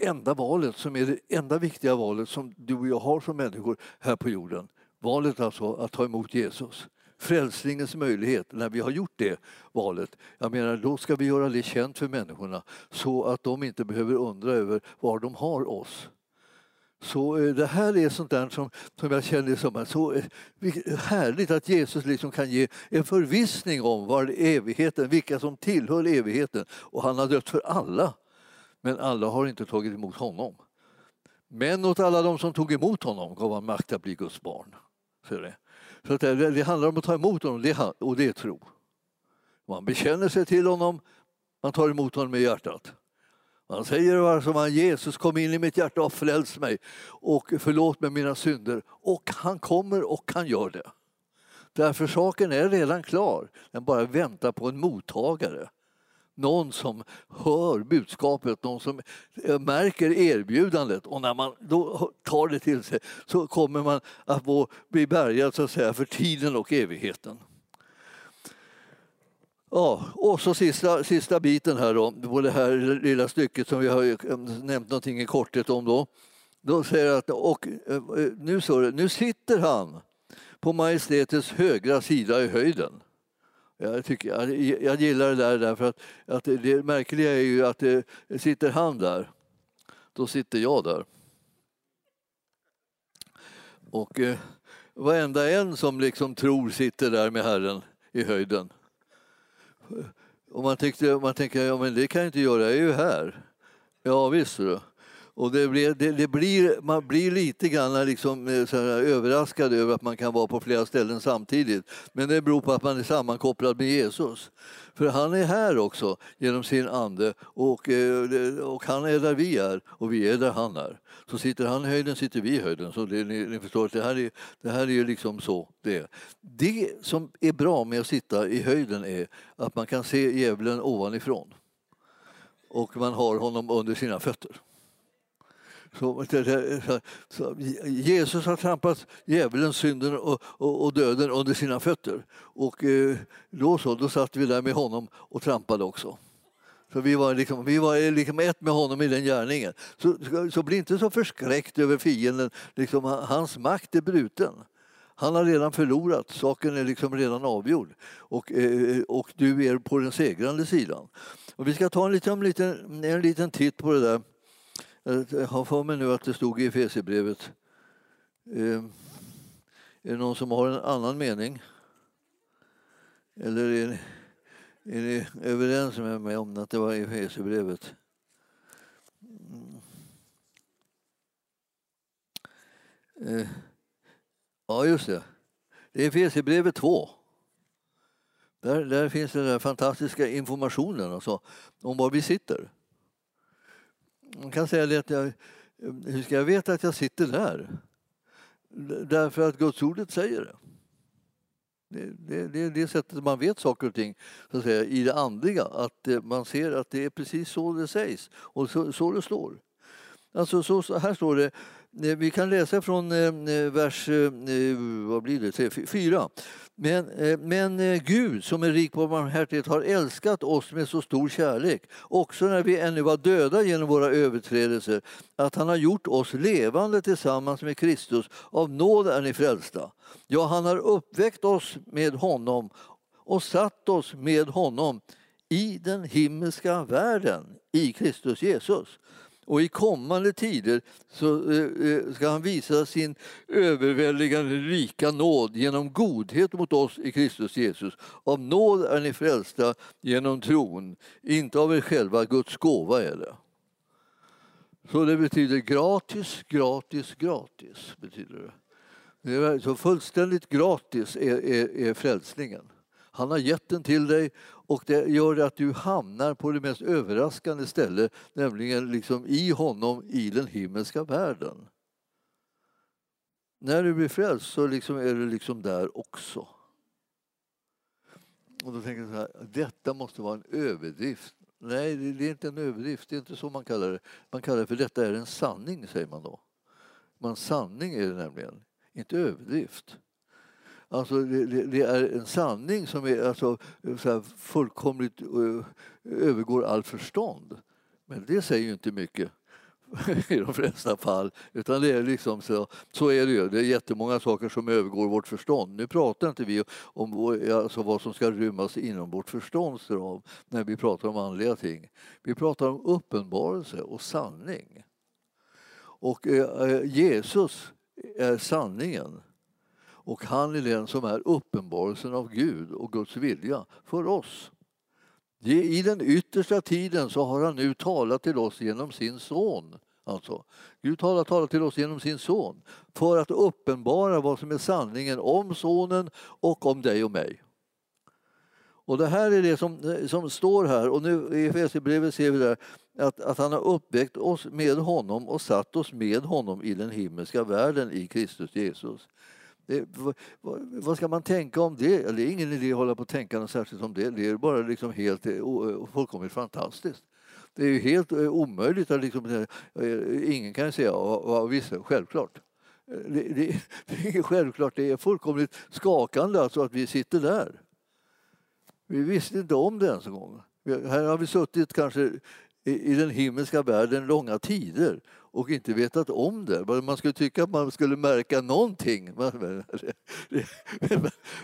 enda valet som är det enda viktiga valet som du och jag har som människor här på jorden. Valet alltså att ta emot Jesus. Frälsningens möjlighet, när vi har gjort det valet, jag menar då ska vi göra det känt för människorna så att de inte behöver undra över var de har oss. Så eh, det här är sånt där som, som jag känner som så eh, härligt att Jesus liksom kan ge en förvissning om var evigheten, vilka som tillhör evigheten. Och han har dött för alla, men alla har inte tagit emot honom. Men åt alla de som tog emot honom gav han makt att bli Guds barn. Så det. Så det, det handlar om att ta emot honom, det, och det är tro. Man bekänner sig till honom, man tar emot honom med hjärtat. Han säger som han, Jesus kom in i mitt hjärta och frälst mig och förlåt mig mina synder. Och han kommer och han gör det. Därför saken är redan klar, den bara väntar på en mottagare. Någon som hör budskapet, någon som märker erbjudandet och när man då tar det till sig så kommer man att bli bärgad så att säga, för tiden och evigheten. Ja, och så sista, sista biten här då, på det här lilla stycket som vi har eh, nämnt någonting i korthet om då. Då säger att, och eh, eh, nu, så, nu sitter han på majestätets högra sida i höjden. Jag, tycker, jag, jag gillar det där därför att, att det, det märkliga är ju att det, sitter han där, då sitter jag där. Och eh, varenda en som liksom tror sitter där med Herren i höjden och man, tyckte, man tänker, ja men det kan jag inte göra, jag är ju här. Ja visst du. Och det blir, det, det blir, man blir lite grann liksom, eh, så här, överraskad över att man kan vara på flera ställen samtidigt. Men det beror på att man är sammankopplad med Jesus. För han är här också genom sin ande och, eh, och han är där vi är och vi är där han är. Så sitter han i höjden sitter vi i höjden. Så det, ni, ni förstår att det här är, det här är liksom så det är. Det som är bra med att sitta i höjden är att man kan se djävulen ovanifrån. Och man har honom under sina fötter. Så, så, Jesus har trampat djävulen, synden och, och, och, döden under sina fötter. Och eh, då så, då satt vi där med honom och trampade också. Så vi var, liksom, vi var liksom ett med honom i den gärningen. Så, så bli inte så förskräckt över fienden. Liksom, hans makt är bruten. Han har redan förlorat, saken är liksom redan avgjord. Och, eh, och du är på den segrande sidan. Och vi ska ta en liten, en liten titt på det där. Eh, jag har för mig nu att det stod i Efesierbrevet. Eh, är det någon som har en annan mening? Eller är ni, är ni överens med mig om att det var Efesierbrevet? Mm. Eh, ja, just det. Det är Efesierbrevet 2. Där, där finns den där fantastiska informationen alltså, om var vi sitter. Man kan säga det att jag, hur ska jag veta att jag sitter där? Därför att Guds ordet säger det. Det, det, det är det sättet man vet saker och ting så att säga, i det andliga. Att eh, man ser att det är precis så det sägs och så, så det står. Alltså, så, så här står det Eh, vi kan läsa från eh, eh, vers vad blir det? 4. Men, men Gud som är rik på barmhärtighet har älskat oss med så stor kärlek, också när vi ännu var döda genom våra överträdelser, att han har gjort oss levande tillsammans med Kristus. Av nåd är ni frälsta. Ja, han har uppväckt oss med honom och satt oss med honom i den himmelska världen i Kristus Jesus och i kommande tider så eh, eh, ska han visa sin överväldigande rika nåd genom godhet mot oss i Kristus Jesus. Av nåd är ni frälsta genom tron, inte av er själva, Guds gåva är det. Så det betyder gratis, gratis, gratis. betyder det. det är så fullständigt gratis är, är, är frälsningen. Han har gett den till dig och det gör att du hamnar på det mest överraskande stället, nämligen liksom i honom i den himmelska världen. När du blir frälst så liksom är du liksom där också. Och då tänker jag så här, detta måste vara en överdrift. Nej, det är inte en överdrift, det är inte så man kallar det. Man kallar det för detta är en sanning, säger man då. Men sanning är det nämligen, inte överdrift. Alltså det, det, är en sanning som är alltså, så fullkomligt uh, övergår all förstånd. Men det säger ju inte mycket i de flesta fall. Utan det är liksom så, så är det ju. Det är jättemånga saker som övergår vårt förstånd. Nu pratar inte vi om alltså vad som ska rymmas inom vårt förstånds ram när vi pratar om andliga ting. Vi pratar om uppenbarelse och sanning. Och eh, eh Jesus är sanningen. Och han är den som är uppenbarelsen av Gud och Guds vilja för oss. I den yttersta tiden så har han nu talat till oss genom sin son. Alltså, Gud har talat till oss genom sin son för att uppenbara vad som är sanningen om sonen och om dig och mig. Och det här är det som, som står här och nu i Efesierbrevet ser vi där att, att han har uppväckt oss med honom och satt oss med honom i den himmelska världen i Kristus Jesus. Det, vad, vad, ska man tänka om det? Det är ingen idé att hålla på och tänka något särskilt om det. Det är bara liksom helt eh, eh, fullkomligt fantastiskt. Det är ju helt eh, omöjligt att liksom, ingen kan säga ja, visst, självklart. Det, det, det, är självklart, det är fullkomligt skakande alltså att vi sitter där. Vi visste inte om det ens en gång. Här har vi suttit kanske i den himmelska världen långa tider och inte vetat om det. Man skulle tycka att man skulle märka någonting.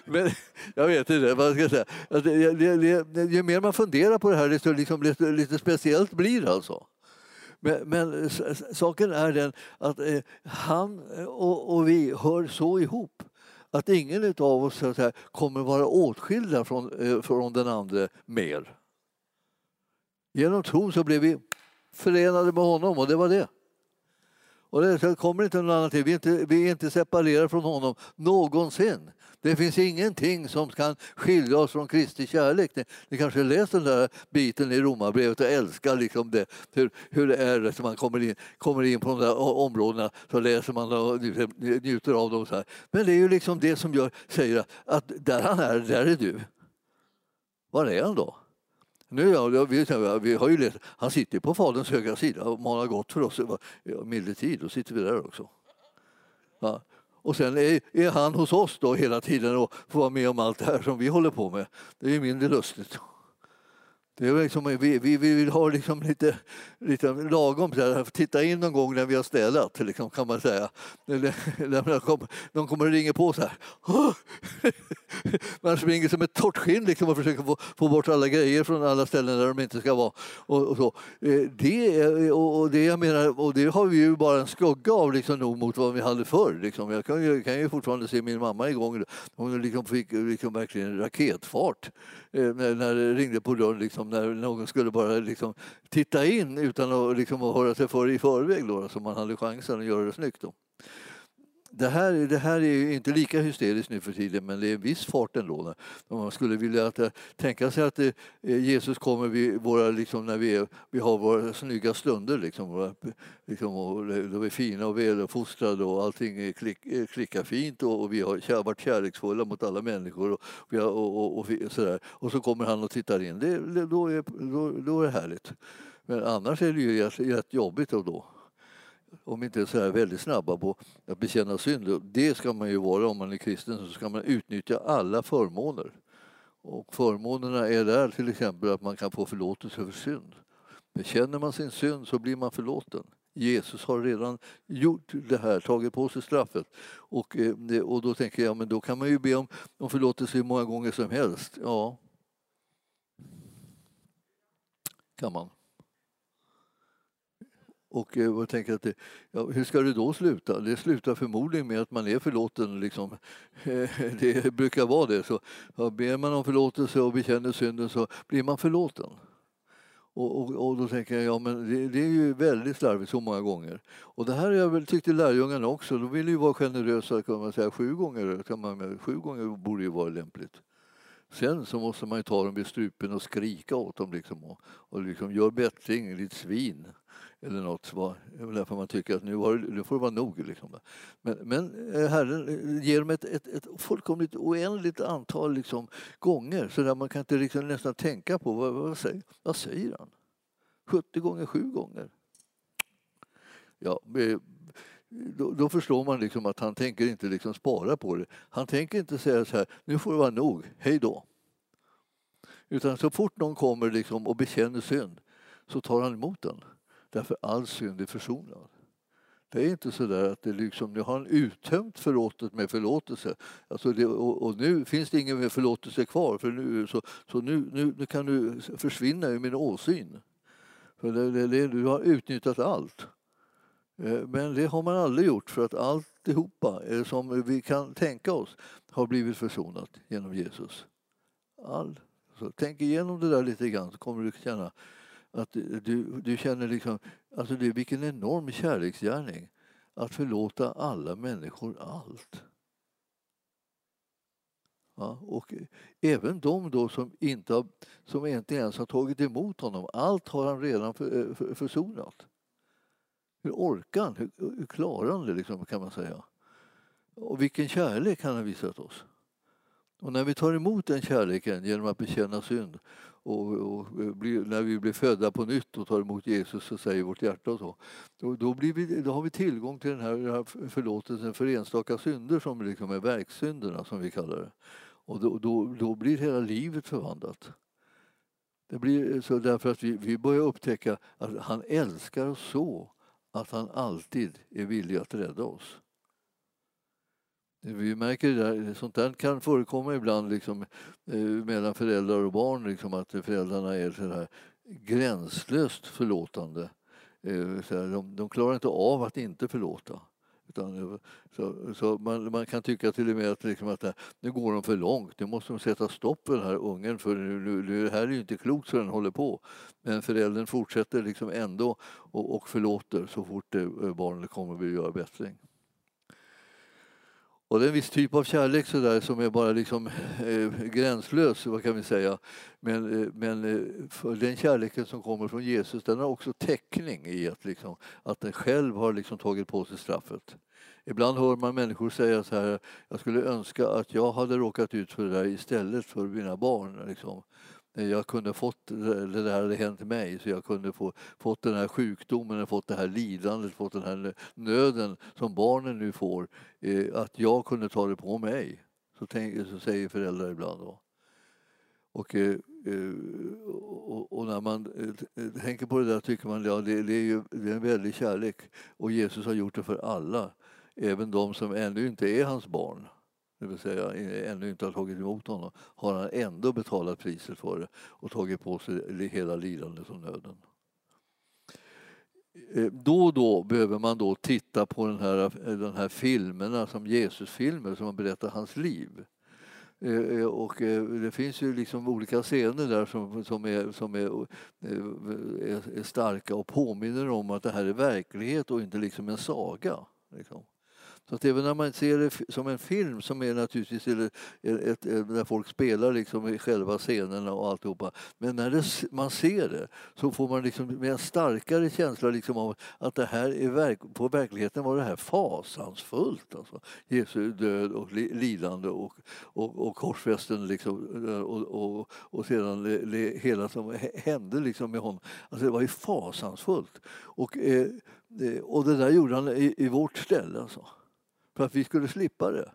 Men jag vet inte vad jag ska säga. Alltså, ju mer man funderar på det här desto liksom lite, lite speciellt blir det alltså. Men, men saken är den att eh, han eh, och, och, vi hör så ihop att ingen av oss så här, kommer vara åtskilda från, eh, från den andra mer. Genom tron så blev vi förenade med honom och det var det. Och det kommer inte någon annan till. Vi är inte, vi är inte separerade från honom någonsin. Det finns ingenting som kan skilja oss från Kristi kärlek. Ni, ni kanske läser den där biten i Romarbrevet och älskar liksom det, hur, hur det är när man kommer in, kommer in på de där områdena. Så läser man och liksom njuter av dem. Så här. Men det är ju liksom det som gör, säger att där han är, där är du. Var är han då? Nu, ja, vi, vi har ju läst, han sitter på Faderns högra sida och manar gott för oss. Medeltid, då sitter vi där också. Ja. Och sen är, är, han hos oss då hela tiden och får vara med om allt det här som vi håller på med. Det är ju mindre lustigt. Det är liksom, vi, vi, vi vill ha liksom lite, lite lagom, så här, titta in någon gång när vi har städat, liksom, kan man säga. De kommer och ringer på så här. Man springer som ett torrt skinn liksom, och försöker få, få bort alla grejer från alla ställen där de inte ska vara. Och, och så. Eh, det, och det, jag menar, och det har vi ju bara en skugga av liksom, nog mot vad vi hade förr. Liksom. Jag kan ju, kan ju fortfarande se min mamma igång. Hon liksom fick liksom verkligen raketfart eh, när, när det ringde på dörren. Liksom när någon skulle bara liksom titta in utan att, liksom, att höra sig för i förväg då, så man hade chansen att göra det snyggt. Då. Det här, det här är inte lika hysteriskt nu för tiden men det är en viss fart ändå. Om man skulle vilja att, eh, tänka sig att eh, eh, Jesus kommer vid våra, liksom, när vi, är, vi har våra snygga stunder liksom, våra, liksom, och då är fina och väluppfostrade och allting klick, klickar fint och, och vi har varit kärleksfulla mot alla människor och, och, och, och, sådär. och så kommer han och tittar in. Det, då, är, då, då är det härligt. Men annars är det ju rätt jobbigt då om inte är så här väldigt snabba på att bekänna synd. Det ska man ju vara om man är kristen, så ska man utnyttja alla förmåner. Och förmånerna är där till exempel att man kan få förlåtelse för synd. Bekänner man sin synd så blir man förlåten. Jesus har redan gjort det här, tagit på sig straffet. Och, eh, och då tänker jag, men då kan man ju be om, om förlåtelse hur många gånger som helst. Ja, kan man. Och eh, jag tänker att det, ja, hur ska det då sluta? Det slutar förmodligen med att man är förlåten. Liksom. Det brukar vara det. Så ja, ber man om förlåtelse och bekänner synden så blir man förlåten. Och, och, och, då tänker jag, ja men det, det, är ju väldigt slarvigt så många gånger. Och det här jag väl, tyckte lärjungarna också, de ville ju vara generösa kan man säga, sju gånger, kan man, sju gånger borde ju vara lämpligt. Sen så måste man ju ta dem vid strupen och skrika åt dem liksom och, och liksom gör bättring, ditt svin eller något. Därför man tycker att nu, var, nu får det vara nog. Liksom. Men, men eh, Herren eh, ger dem ett, ett, ett fullkomligt oändligt antal liksom, gånger så där man kan inte liksom nästan tänka på vad, vad, säger, vad säger han? 70 gånger, 7 gånger. Ja, då, då, förstår man liksom att han tänker inte liksom spara på det. Han tänker inte säga så här, nu får det vara nog, hej då. Utan så fort någon kommer liksom och bekänner synd så tar han emot den. Därför all synd är försonad. Det är inte så där att det liksom, nu har han uttömt förlåtet med förlåtelse. Alltså det, och, och, nu finns det ingen förlåtelse kvar för nu, så, så nu, nu, nu kan du försvinna ur min åsyn. För det, det, du har utnyttjat allt. Eh, men det har man aldrig gjort för att alltihopa eh, som vi kan tänka oss har blivit försonat genom Jesus. All. Så tänk igenom det där lite grann så kommer du känna att du, du känner liksom, alltså det, vilken enorm kärleksgärning att förlåta alla människor allt. Ja, och även de då som inte, har, som inte ens har tagit emot honom, allt har han redan för, eh, för, försonat. Hur orkar han? Hur, hur klarar han det liksom, kan man säga? Och vilken kärlek han har visat oss. Och när vi tar emot den kärleken genom att bekänna synd och, och blir, när vi blir födda på nytt och tar emot Jesus och säger vårt hjärta och så, då, då, blir vi, då har vi tillgång till den här, den här förlåtelsen för enstaka synder som liksom är verksynderna som vi kallar det. Och då, då, då blir hela livet förvandlat. Det blir så därför att vi, vi börjar upptäcka att han älskar oss så att han alltid är villig att rädda oss. Vi märker det där, sånt där kan förekomma ibland liksom, eh, mellan föräldrar och barn, liksom, att föräldrarna är så här gränslöst förlåtande. Eh, så här, de, de klarar inte av att inte förlåta. Utan, eh, så, så man, man, kan tycka till och med att, liksom att eh, nu går de för långt, nu måste de sätta stopp för den här ungen för nu, nu, nu, det här är ju inte klokt så den håller på. Men föräldern fortsätter liksom ändå och, och förlåter så fort eh, barnet kommer att göra bättring. Och det är en viss typ av kärlek så där, som är bara liksom, eh, gränslös, vad kan vi säga. Men, eh, men eh, den kärleken som kommer från Jesus den har också täckning i att, liksom, att den själv har liksom tagit på sig straffet. Ibland hör man människor säga så här, jag skulle önska att jag hade råkat ut för det där istället för mina barn. Liksom jag kunde fått det där hade hänt mig så jag kunde få, fått den här sjukdomen, fått det här lidandet, fått den här nöden som barnen nu får. Eh, att jag kunde ta det på mig. Så, tänk, så säger föräldrar ibland. Då. Och, eh, eh, och, när man tänker på det där tycker man ja, det, det är ju det är en väldig kärlek. Och Jesus har gjort det för alla, även de som ännu inte är hans barn det vill säga eh, ännu inte har tagit emot honom, har han ändå betalat priset för det och tagit på sig hela lidandet och nöden. Eh, då och då behöver man då titta på den här, eh, den här filmerna som Jesusfilmer som berättar hans liv. Och det finns ju liksom olika scener där som, som, är, som är, är, är starka och påminner om att det här är verklighet och inte liksom en saga. Liksom. Så att även när man ser det som en film som är naturligtvis eller, ett, ett, där folk spelar liksom i själva scenerna och alltihopa. Men när det, man ser det så får man liksom med en starkare känsla liksom av att det här är verk, på verkligheten var det här fasansfullt. Alltså. Jesu död och lidande och, och, och korsfästen liksom, eh, och, och, och sedan det, le, hela som hände liksom med honom. Alltså det var ju fasansfullt. Och, eh, eh och det där gjorde han i, i vårt ställe. Alltså för att vi skulle slippa det.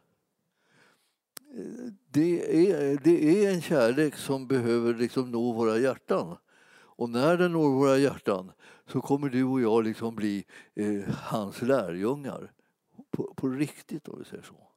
Det är, det är en kärlek som behöver liksom nå våra hjärtan. Och när den når våra hjärtan så kommer du och jag liksom bli eh, hans lärjungar. På, på riktigt om vi säger så.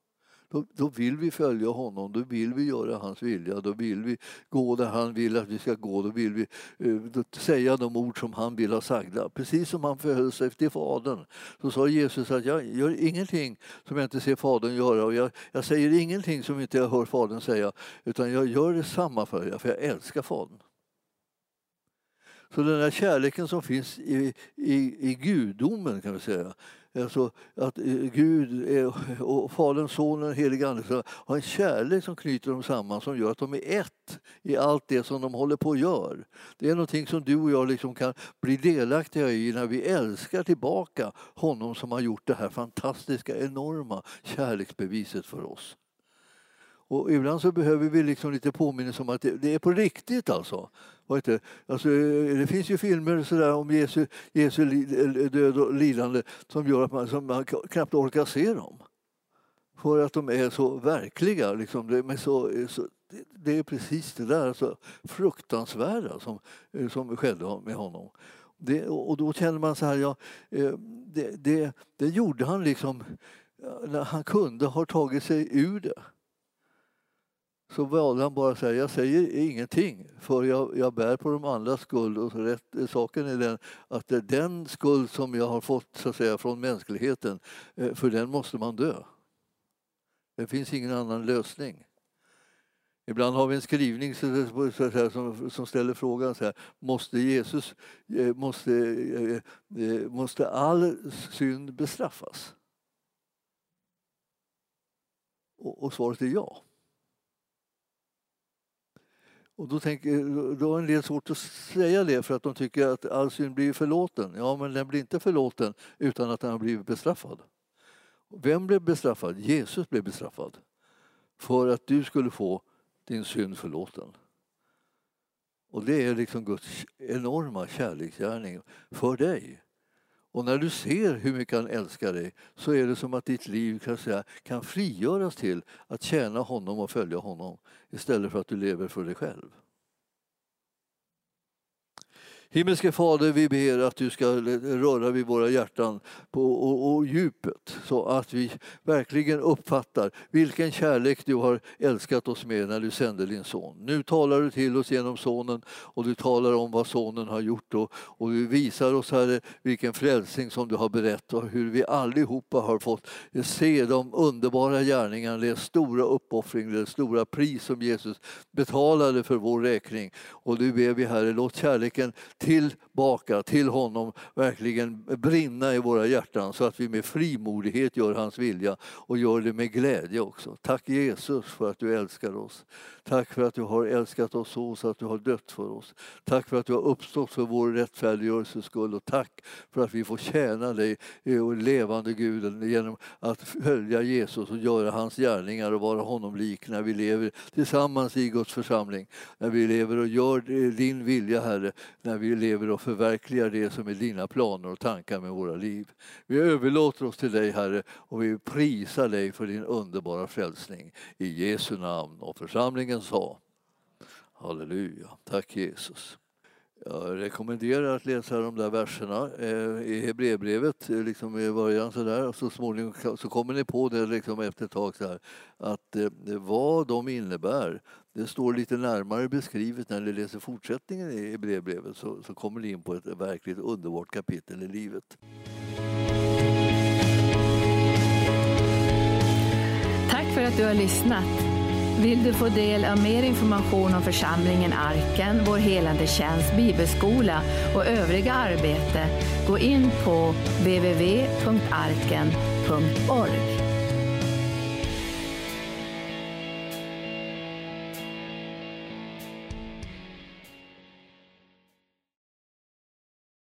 Då, då, vill vi följa honom, då vill vi göra hans vilja, då vill vi gå där han vill att vi ska gå, då vill vi eh, då säga de ord som han vill ha sagda. Precis som han förhöll sig till Fadern så sa Jesus att jag gör ingenting som jag inte ser Fadern göra och jag, jag säger ingenting som inte jag hör Fadern säga utan jag gör detsamma för er, för jag älskar Fadern. Så den där kärleken som finns i, i, i gudomen kan vi säga, Alltså att eh, Gud eh, och Fadern, Sonen och Helige Ande har en kärlek som knyter dem samman som gör att de är ett i allt det som de håller på att göra. Det är någonting som du och jag liksom kan bli delaktiga i när vi älskar tillbaka honom som har gjort det här fantastiska, enorma kärleksbeviset för oss. Och ibland så behöver vi liksom lite påminnelse om att det, det är på riktigt alltså. Alltså, eh, det finns ju filmer sådär om Jesu, Jesu eh, död och lidande som gör att man, som man knappt orkar se dem. För att de är så verkliga. Liksom. Det, är så, eh, så, det är precis det där alltså, fruktansvärda som, som skedde med honom. Det, och då känner man så här, ja, det, det, det gjorde han liksom när han kunde ha tagit sig ur det så valde han bara att säga jag säger ingenting för jag, jag bär på de andras skuld. Och rätt, eh, saken är den att det är den skuld som jag har fått så att säga, från mänskligheten, eh, för den måste man dö. Det finns ingen annan lösning. Ibland har vi en skrivning så, så som, som, ställer frågan så här, måste Jesus, eh, måste, måste all synd bestraffas? Och, och svaret är ja. Och då, tänker, eh, då är en del svårt att säga det för att de tycker att all synd blir förlåten. Ja, men den blir inte förlåten utan att den har blivit bestraffad. Vem blev bestraffad? Jesus blev bestraffad. För att du skulle få din synd förlåten. Och det är liksom Guds enorma kärleksgärning för dig. Och när du ser hur mycket han älskar dig så är det som att ditt liv kan, säga, kan frigöras till att tjäna honom och följa honom istället för att du lever för dig själv. Himmelske Fader, vi ber att du ska röra vid våra hjärtan på, och, och djupet så att vi verkligen uppfattar vilken kärlek du har älskat oss med när du sände din son. Nu talar du till oss genom sonen och du talar om vad sonen har gjort och, och du visar oss, Herre, vilken frälsning som du har berättat och hur vi allihopa har fått se de underbara gärningarna, det stora uppoffring, det stora pris som Jesus betalade för vår räkning. Och nu ber vi Herre, låt kärleken tillbaka till honom verkligen brinna i våra hjärtan så att vi med frimodighet gör hans vilja och gör det med glädje också. Tack Jesus för att du älskar oss. Tack för att du har älskat oss så, så att du har dött för oss. Tack för att du har uppstått för vår rättfärdiggörelses skull och tack för att vi får tjäna dig, eh, och levande Guden, genom att följa Jesus och göra hans gärningar och vara honom lik när vi lever tillsammans i Guds församling. När vi lever och gör eh, din vilja, Herre, när vi lever och förverkligar det som är dina planer och tankar med våra liv. Vi överlåter oss till dig, Herre, och vi prisar dig för din underbara frälsning. I Jesu namn och församlingen sa Halleluja. Tack Jesus. Jag rekommenderar att läsa de där verserna eh, i Hebreerbrevet eh, liksom i början så där. och så småningom så kommer ni på det liksom efter ett tag så här, att eh, vad de innebär det står lite närmare beskrivet när ni läser fortsättningen i brevbrevet så, så kommer ni in på ett verkligt underbart kapitel i livet. Tack för att du har lyssnat. Vill du få del av mer information om församlingen Arken, vår helande tjänst, bibelskola och övriga arbete, gå in på www.arken.org.